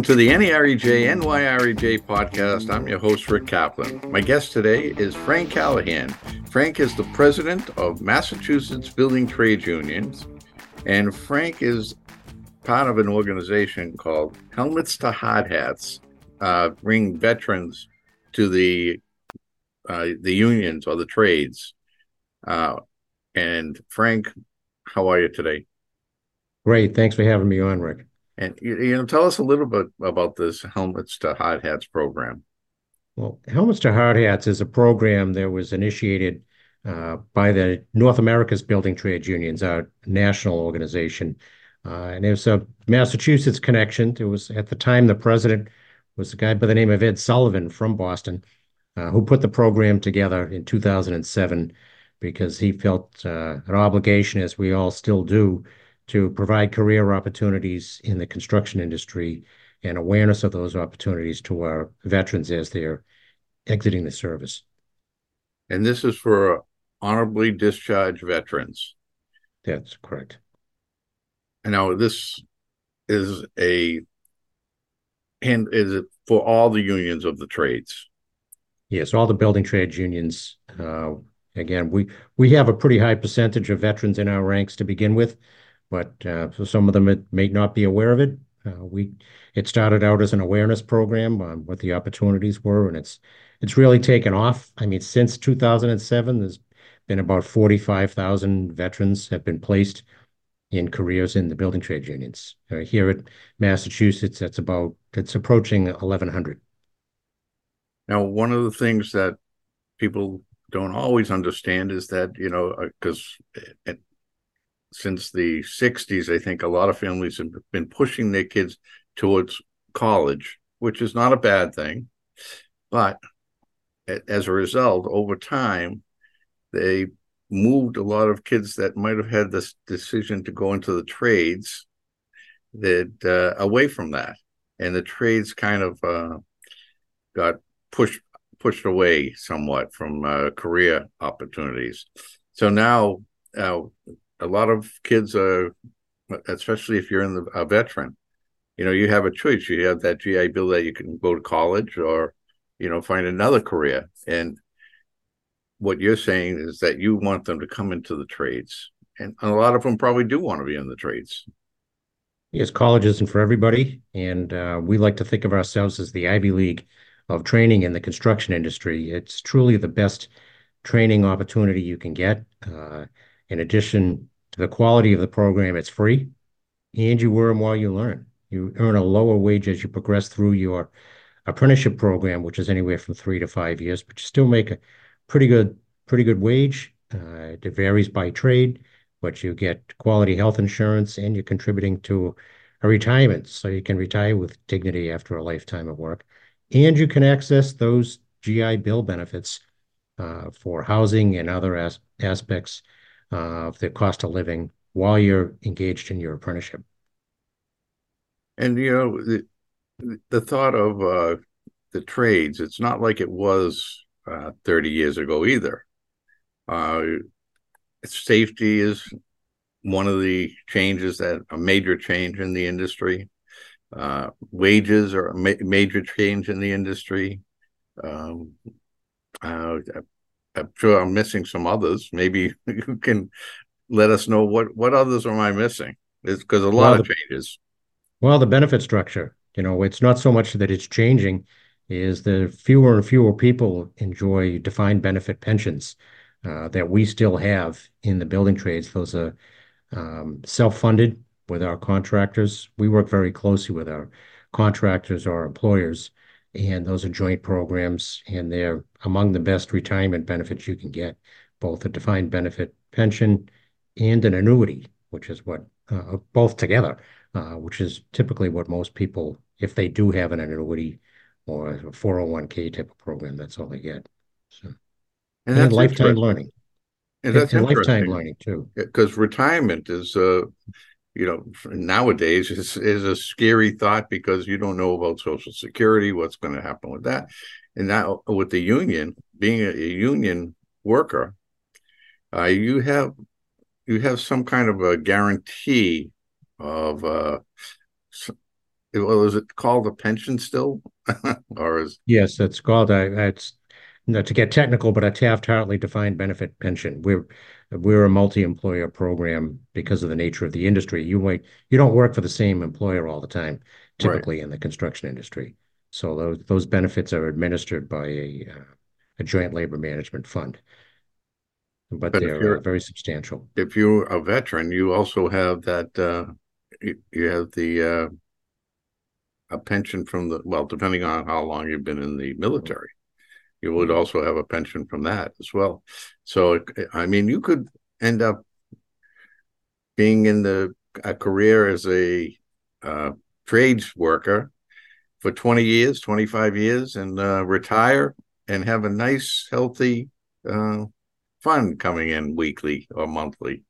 Welcome to the NEREJ NYREJ podcast. I'm your host, Rick Kaplan. My guest today is Frank Callahan. Frank is the president of Massachusetts Building Trades Unions, and Frank is part of an organization called Helmets to Hard Hats, uh, bring veterans to the uh, the unions or the trades. Uh, and Frank, how are you today? Great. Thanks for having me on, Rick. And you know, tell us a little bit about this Helmets to Hard Hats program. Well, Helmets to Hard Hats is a program that was initiated uh, by the North America's Building Trades Unions, our national organization. Uh, and it was a Massachusetts connection. It was at the time the president was a guy by the name of Ed Sullivan from Boston, uh, who put the program together in 2007 because he felt uh, an obligation, as we all still do, to provide career opportunities in the construction industry and awareness of those opportunities to our veterans as they're exiting the service. And this is for honorably discharged veterans. That's correct. And now this is a and is it for all the unions of the trades? Yes, all the building trades unions. Uh, again, we we have a pretty high percentage of veterans in our ranks to begin with but uh, so some of them it may not be aware of it. Uh, we it started out as an awareness program on what the opportunities were, and it's it's really taken off. I mean, since 2007, there's been about 45,000 veterans have been placed in careers in the building trade unions. Uh, here at Massachusetts, that's about it's approaching 1,100. Now, one of the things that people don't always understand is that you know because uh, since the 60s, I think a lot of families have been pushing their kids towards college, which is not a bad thing. But as a result, over time, they moved a lot of kids that might have had this decision to go into the trades that uh, away from that, and the trades kind of uh, got pushed pushed away somewhat from uh, career opportunities. So now uh, a lot of kids are, especially if you're in the, a veteran, you know, you have a choice. You have that GI Bill that you can go to college or, you know, find another career. And what you're saying is that you want them to come into the trades. And a lot of them probably do want to be in the trades. Yes, college isn't for everybody. And uh, we like to think of ourselves as the Ivy League of training in the construction industry. It's truly the best training opportunity you can get. Uh, in addition the quality of the program, it's free, and you earn while you learn. You earn a lower wage as you progress through your apprenticeship program, which is anywhere from three to five years, but you still make a pretty good pretty good wage. Uh, it varies by trade, but you get quality health insurance and you're contributing to a retirement, so you can retire with dignity after a lifetime of work, and you can access those GI Bill benefits uh, for housing and other as- aspects of the cost of living while you're engaged in your apprenticeship. And you know, the, the thought of uh, the trades, it's not like it was uh, 30 years ago either. Uh, safety is one of the changes that a major change in the industry. Uh, wages are a ma- major change in the industry. Um, uh, I'm sure I'm missing some others. Maybe you can let us know what what others am I missing? It's because a lot well, of the, changes. Well, the benefit structure. You know, it's not so much that it's changing; is the fewer and fewer people enjoy defined benefit pensions uh, that we still have in the building trades. Those are um, self-funded with our contractors. We work very closely with our contractors or employers and those are joint programs, and they're among the best retirement benefits you can get, both a defined benefit pension and an annuity, which is what uh, both together, uh, which is typically what most people, if they do have an annuity or a 401k type of program, that's all they get. So, and, and lifetime learning. And that's and lifetime learning too. Because retirement is uh, you know nowadays is is a scary thought because you don't know about social security what's going to happen with that and now with the union being a, union worker uh, you have you have some kind of a guarantee of uh, well, is it called a pension still? or is Yes, it's called a, it's to get technical, but a Taft-Hartley defined benefit pension. We're we're a multi-employer program because of the nature of the industry. You wait, you don't work for the same employer all the time, right. typically in the construction industry. So those those benefits are administered by a uh, a joint labor management fund, but But they're uh, very substantial. if you're a veteran, you also have that uh you, you have the uh a pension from the well, depending on how long you've been in the military. You would also have a pension from that as well. So I mean, you could end up being in the a career as a uh, trades worker for 20 years, 25 years, and uh, retire and have a nice, healthy uh, fund coming in weekly or monthly.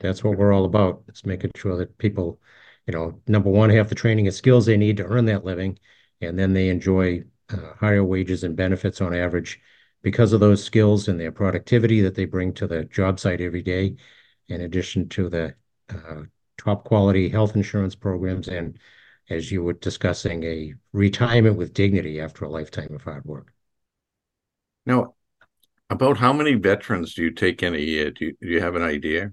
That's what we're all about. It's making sure that people, you know, number one, have the training and skills they need to earn that living, and then they enjoy higher wages and benefits on average because of those skills and their productivity that they bring to the job site every day, in addition to the uh, top quality health insurance programs and, as you were discussing, a retirement with dignity after a lifetime of hard work. Now, about how many veterans do you take in a year? Do you, do you have an idea?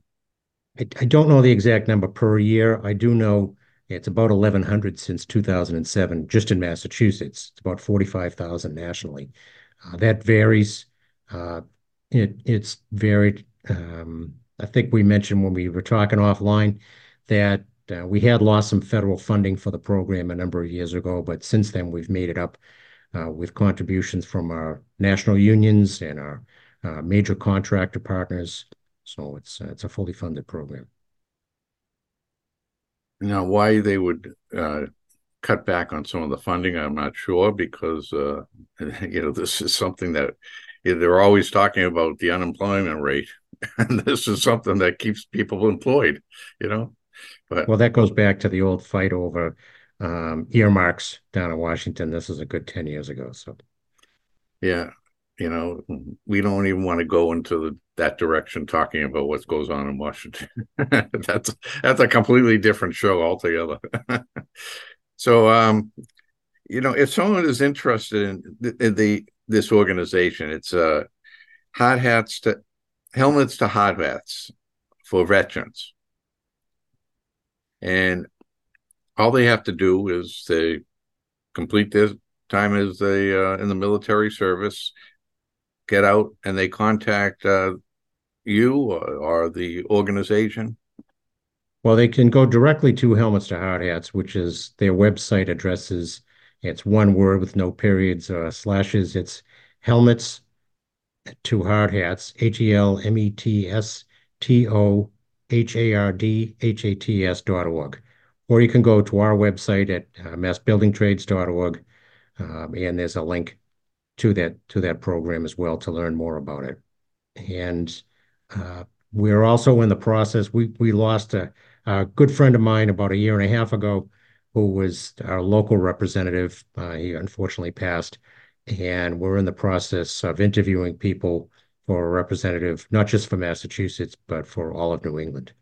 I, I don't know the exact number per year. I do know it's about 1,100 since 2007, just in Massachusetts. It's about 45,000 nationally. Uh, that varies. Uh, it, it's varied. Um, I think we mentioned when we were talking offline that uh, we had lost some federal funding for the program a number of years ago, but since then we've made it up with contributions from our national unions and our major contractor partners. So it's it's a fully funded program. Now, why they would uh, cut back on some of the funding, I'm not sure because uh, you know this is something that you know, they're always talking about the unemployment rate, and this is something that keeps people employed. You know, but Well, that goes back to the old fight over um, earmarks down in Washington. This is a good 10 years ago. So yeah, you know, we don't even want to go into the, that direction talking about what goes on in Washington. that's that's a completely different show altogether. so, um, you know, if someone is interested in the, this organization, it's uh, hard hats to helmets to hard hats for veterans, and all they have to do is they complete their time as they uh, in the military service get out and they contact uh, you or, or, the organization? Well, they can go directly to Helmets to Hard Hats, which is their website addresses. It's one word with no periods or slashes. It's helmets to hard hats, H E L M E T S T O H A R D H A T S dot org. Or you can go to our website at uh, massbuildingtrades.org, um, and there's a link to that to that program as well to learn more about it. And uh, we're also in the process. We we lost a, a, good friend of mine about a year and a half ago, who was our local representative. Uh, he unfortunately passed, and we're in the process of interviewing people for a representative, not just for Massachusetts, but for all of New England.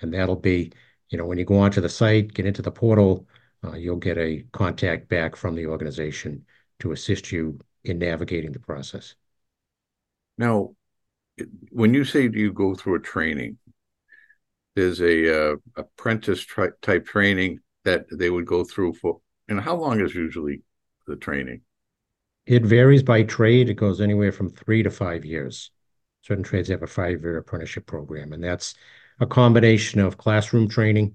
And that'll be, you know, when you go onto the site, get into the portal, uh, you'll get a contact back from the organization to assist you in navigating the process. Now, when you say you go through a training, there's a uh, apprentice tri- type training that they would go through for, and how long is usually the training? It varies by trade. It goes anywhere from three to five years. Certain trades have a five-year apprenticeship program, and that's a combination of classroom training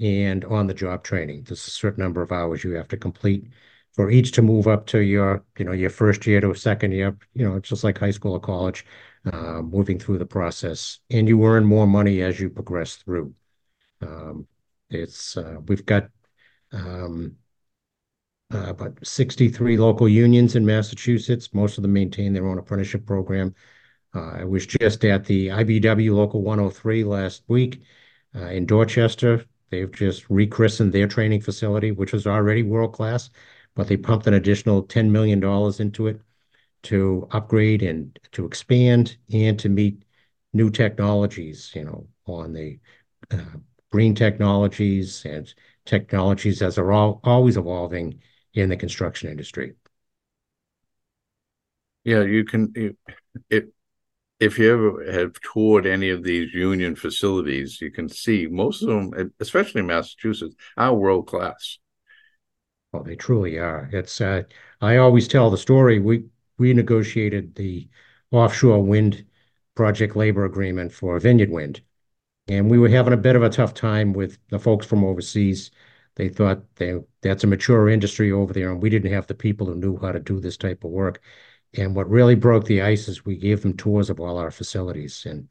and on-the-job training. There's a certain number of hours you have to complete for each to move up to your, you know, your first year to a second year, you know, just like high school or college, uh, moving through the process. And you earn more money as you progress through. Um, it's, uh, we've got um, uh, about 63 local unions in Massachusetts. Most of them maintain their own apprenticeship program. Uh, I was just at the IBEW Local 103 last week uh, in Dorchester. They've just rechristened their training facility, which was already world-class, but they pumped an additional $10 million into it to upgrade and to expand and to meet new technologies, you know, on the uh, green technologies and technologies as are always evolving in the construction industry. Yeah, you can if you ever have toured any of these union facilities, you can see most of them, especially Massachusetts, are world class. Oh, they truly are. It's uh, I always tell the story. We we negotiated the offshore wind project labor agreement for Vineyard Wind, and we were having a bit of a tough time with the folks from overseas. They thought they that's a mature industry over there, and we didn't have the people who knew how to do this type of work. And what really broke the ice is we gave them tours of all our facilities, and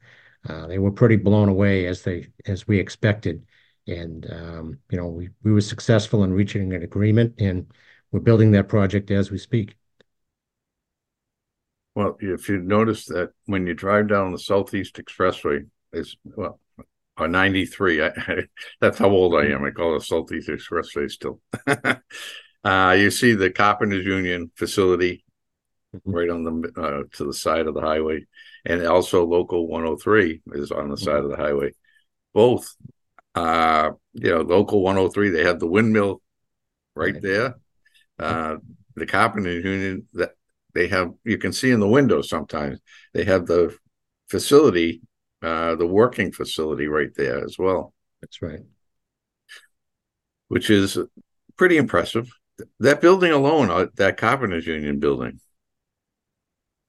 uh, they were pretty blown away as they as we expected. And um, you know, we we were successful in reaching an agreement, and we're building that project as we speak. Well, if you notice that when you drive down the Southeast Expressway, it's well, or 93. I, that's how old I am. I call it Southeast Expressway still. uh, you see the Carpenters Union facility mm-hmm. right on the uh, to the side of the highway, and also Local 103 is on the side of the highway. Both, uh, you know, Local 103 they have the windmill right, right. there. Uh, the Carpenters Union that they have, you can see in the window sometimes they have the facility, uh, the working facility right there as well. That's right. Which is pretty impressive. That building alone, uh, that Carpenters Union building,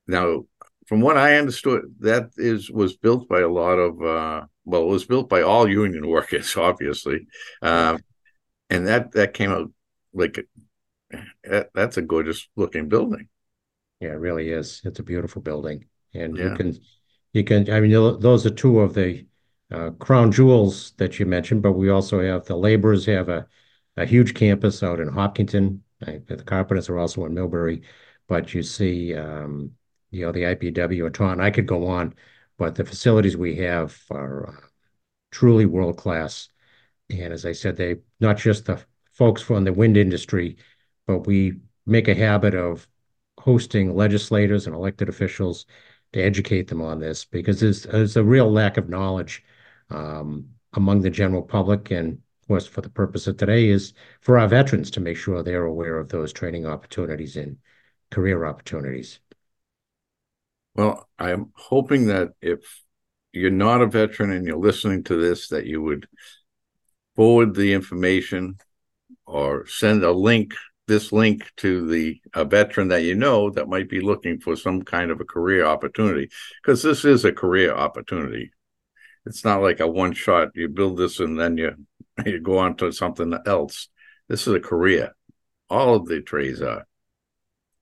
now, from what I understood, that is was built by a lot of uh, well, it was built by all union workers, obviously, uh, and that that came out like that, that's a gorgeous looking building. Yeah, it really is. It's a beautiful building, and yeah. you can you can. I mean, those are two of the uh, crown jewels that you mentioned, but we also have the laborers have a a huge campus out in Hopkinton. The carpenters are also in Millbury, but you see um, you know, the IBEW and Taunton. I could go on, but the facilities we have are uh, truly world-class. And as I said, they not just the folks from the wind industry, but we make a habit of hosting legislators and elected officials to educate them on this because there's, there's a real lack of knowledge um, among the general public. And of course, for the purpose of today, is for our veterans to make sure they're aware of those training opportunities and career opportunities. Well, I'm hoping that if you're not a veteran and you're listening to this, that you would forward the information or send a link, this link to the a veteran that you know that might be looking for some kind of a career opportunity, because this is a career opportunity. It's not like a one shot. You build this and then you you go on to something else. This is a career. All of the trades are.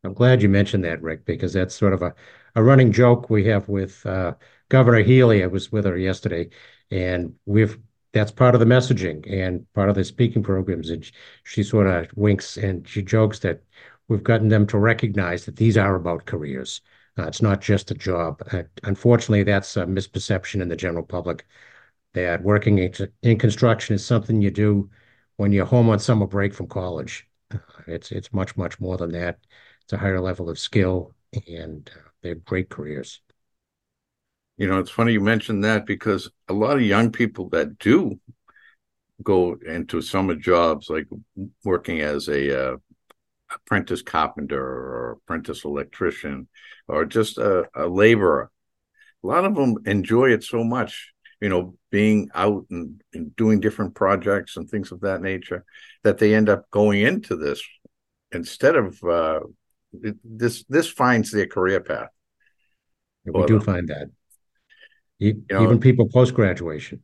I'm glad you mentioned that, Rick, because that's sort of a a running joke we have with uh, Governor Healey. I was with her yesterday, and we've that's part of the messaging and part of the speaking programs. And she sort of winks and she jokes that we've gotten them to recognize that these are about careers. Uh, it's not just a job. Uh, unfortunately, that's a misperception in the general public that working in, in construction is something you do when you're home on summer break from college. It's it's much much more than that. A higher level of skill and uh, they have great careers. You know, it's funny you mentioned that because a lot of young people that do go into summer jobs, like working as a uh, apprentice carpenter or apprentice electrician or just a, a laborer, a lot of them enjoy it so much you know, being out and, and, doing different projects and things of that nature, that they end up going into this instead of uh, this. This finds their career path we do find that. You know, Even people post graduation.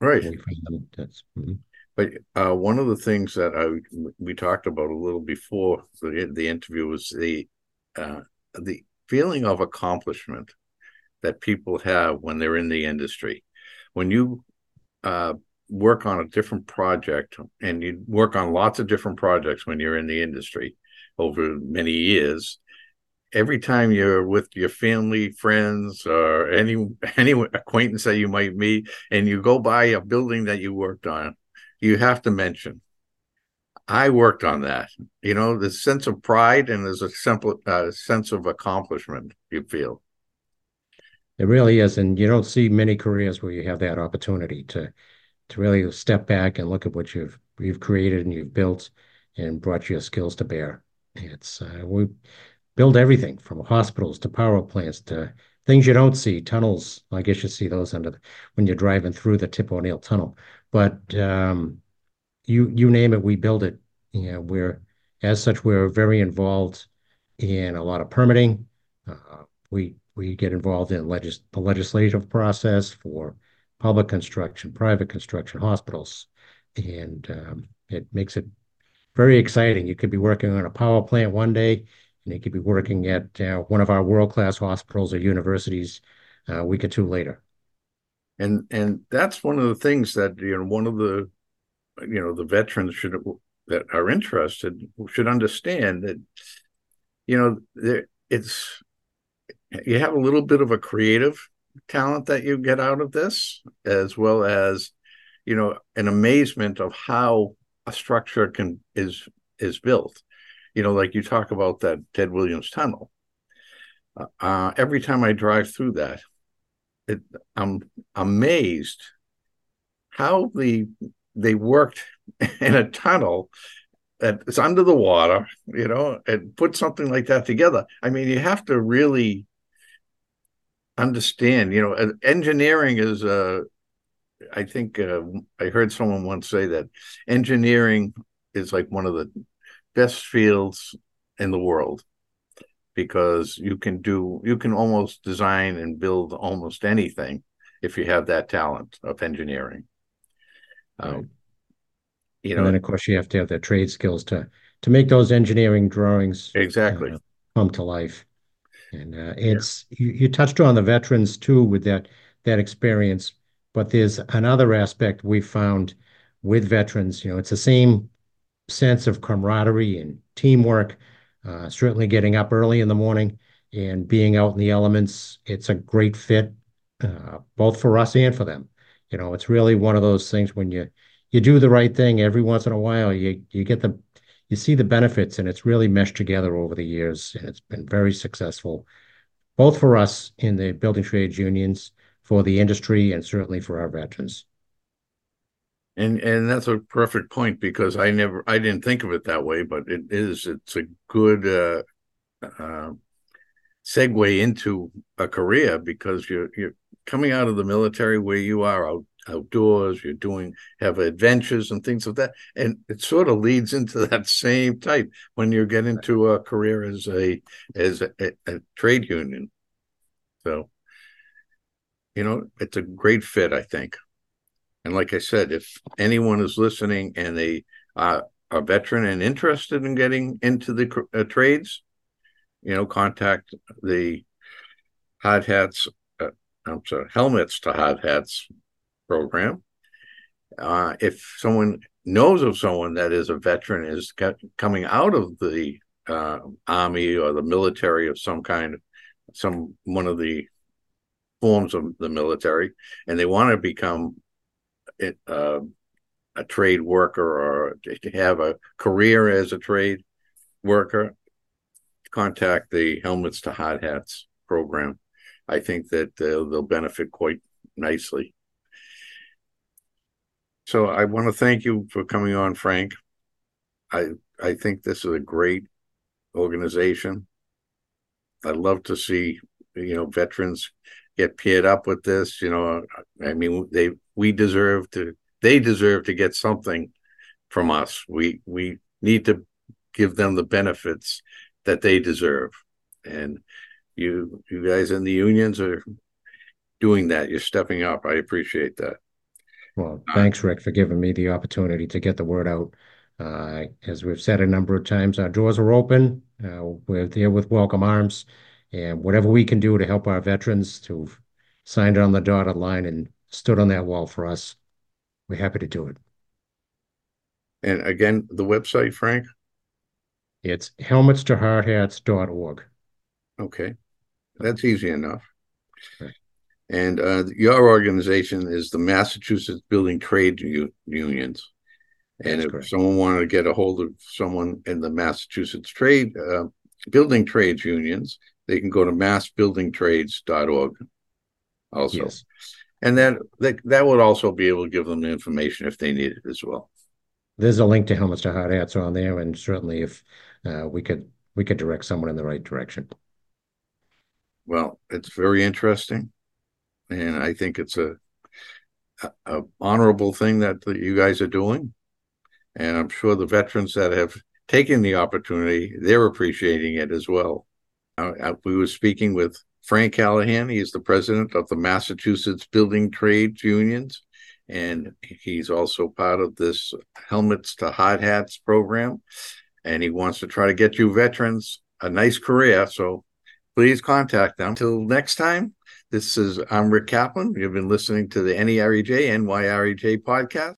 Right. Mm-hmm. But uh, one of the things that I we talked about a little before the, the interview was the uh, the feeling of accomplishment that people have when they're in the industry. When you uh, work on a different project, and you work on lots of different projects when you're in the industry over many years, every time you're with your family, friends, or any any acquaintance that you might meet, and you go by a building that you worked on, you have to mention, "I worked on that." You know, the sense of pride and there's a simple uh, sense of accomplishment you feel. It really is, and you don't see many careers where you have that opportunity to to really step back and look at what you've you've created and you've built and brought your skills to bear. It's uh, we build everything from hospitals to power plants to things you don't see, tunnels. I guess you see those under the, when you're driving through the Tip O'Neill Tunnel. But um, you you name it, we build it. You know, we're as such we're very involved in a lot of permitting. Uh, we we get involved in legis the legislative process for public construction, private construction, hospitals, and um, it makes it very exciting. You could be working on a power plant one day, and you could be working at uh, one of our world-class hospitals or universities uh, a week or two later. And and that's one of the things that you know one of the you know the veterans should that are interested should understand that you know there it's you have a little bit of a creative talent that you get out of this as well as you know an amazement of how structure can is is built. You know like you talk about that ted williams tunnel. Uh, every time i drive through that it, i'm amazed how the they worked in a tunnel that's under the water you know and put something like that together. I mean you have to really understand you know engineering is uh i think uh, i heard someone once say that engineering is like one of the best fields in the world because you can do you can almost design and build almost anything if you have that talent of engineering right. um, you know and then of course you have to have the trade skills to to make those engineering drawings exactly uh, come to life and uh, it's yeah. you, you touched on the veterans too with that that experience, but there's another aspect we found with veterans. You know, it's the same sense of camaraderie and teamwork. Uh, certainly, getting up early in the morning and being out in the elements, it's a great fit, uh, both for us and for them. You know, it's really one of those things when you you do the right thing every once in a while, you you get the you see the benefits and it's really meshed together over the years and it's been very successful both for us in the building trades unions for the industry and certainly for our veterans. And and that's a perfect point because i never i didn't think of it that way but it is it's a good uh, uh, segue into a career because you're you're coming out of the military where you are out outdoors you're doing have adventures and things of that and it sort of leads into that same type when you get into a career as a as a, a trade union. So you know it's a great fit i think and like i said if anyone is listening and they are a veteran and interested in getting into the uh, trades you know contact the Hard hats uh, i'm sorry helmets to Hard hats program. Uh, if someone knows of someone that is a veteran is coming out of the uh, army or the military of some kind, some one of the forms of the military, and they want to become uh, a trade worker or to have a career as a trade worker, contact the Helmets to Hard Hats program. I think that uh, they'll benefit quite nicely. So I want to thank you for coming on, Frank. I I think this is a great organization. I'd love to see you know veterans get paired up with this. You know, I mean they we deserve to they deserve to get something from us. We we need to give them the benefits that they deserve. And you you guys in the unions are doing that. You're stepping up. I appreciate that. Well, thanks, Rick, for giving me the opportunity to get the word out. Uh, as we've said a number of times, our doors are open. Uh, we're there with Welcome Arms, and whatever we can do to help our veterans who've signed on the dotted line and stood on that wall for us, we're happy to do it. And again, the website, Frank? It's helmets to helmetstohardhats.org. Okay, that's easy enough. And uh, your organization is the Massachusetts Building Trade U- Unions. And That's if correct. someone wanted to get a hold of someone in the Massachusetts Trade uh, Building Trades Unions, they can go to massbuildingtrades.org also. Yes. And that, that that would also be able to give them the information if they need it as well. there's a link to helmets to hard hats on there, and certainly if uh, we could we could direct someone in the right direction. Well, it's very interesting, and I think it's a, a, a honorable thing that, that you guys are doing, and I'm sure the veterans that have taken the opportunity they're appreciating it as well. Uh, we were speaking with Frank Callahan. He's the president of the Massachusetts Building Trades Unions, and he's also part of this Helmets to Hard Hats program. And he wants to try to get you veterans a nice career. So please contact them. Till next time, this is I'm Rick Kaplan. You've been listening to the NEREJ NYREJ podcast.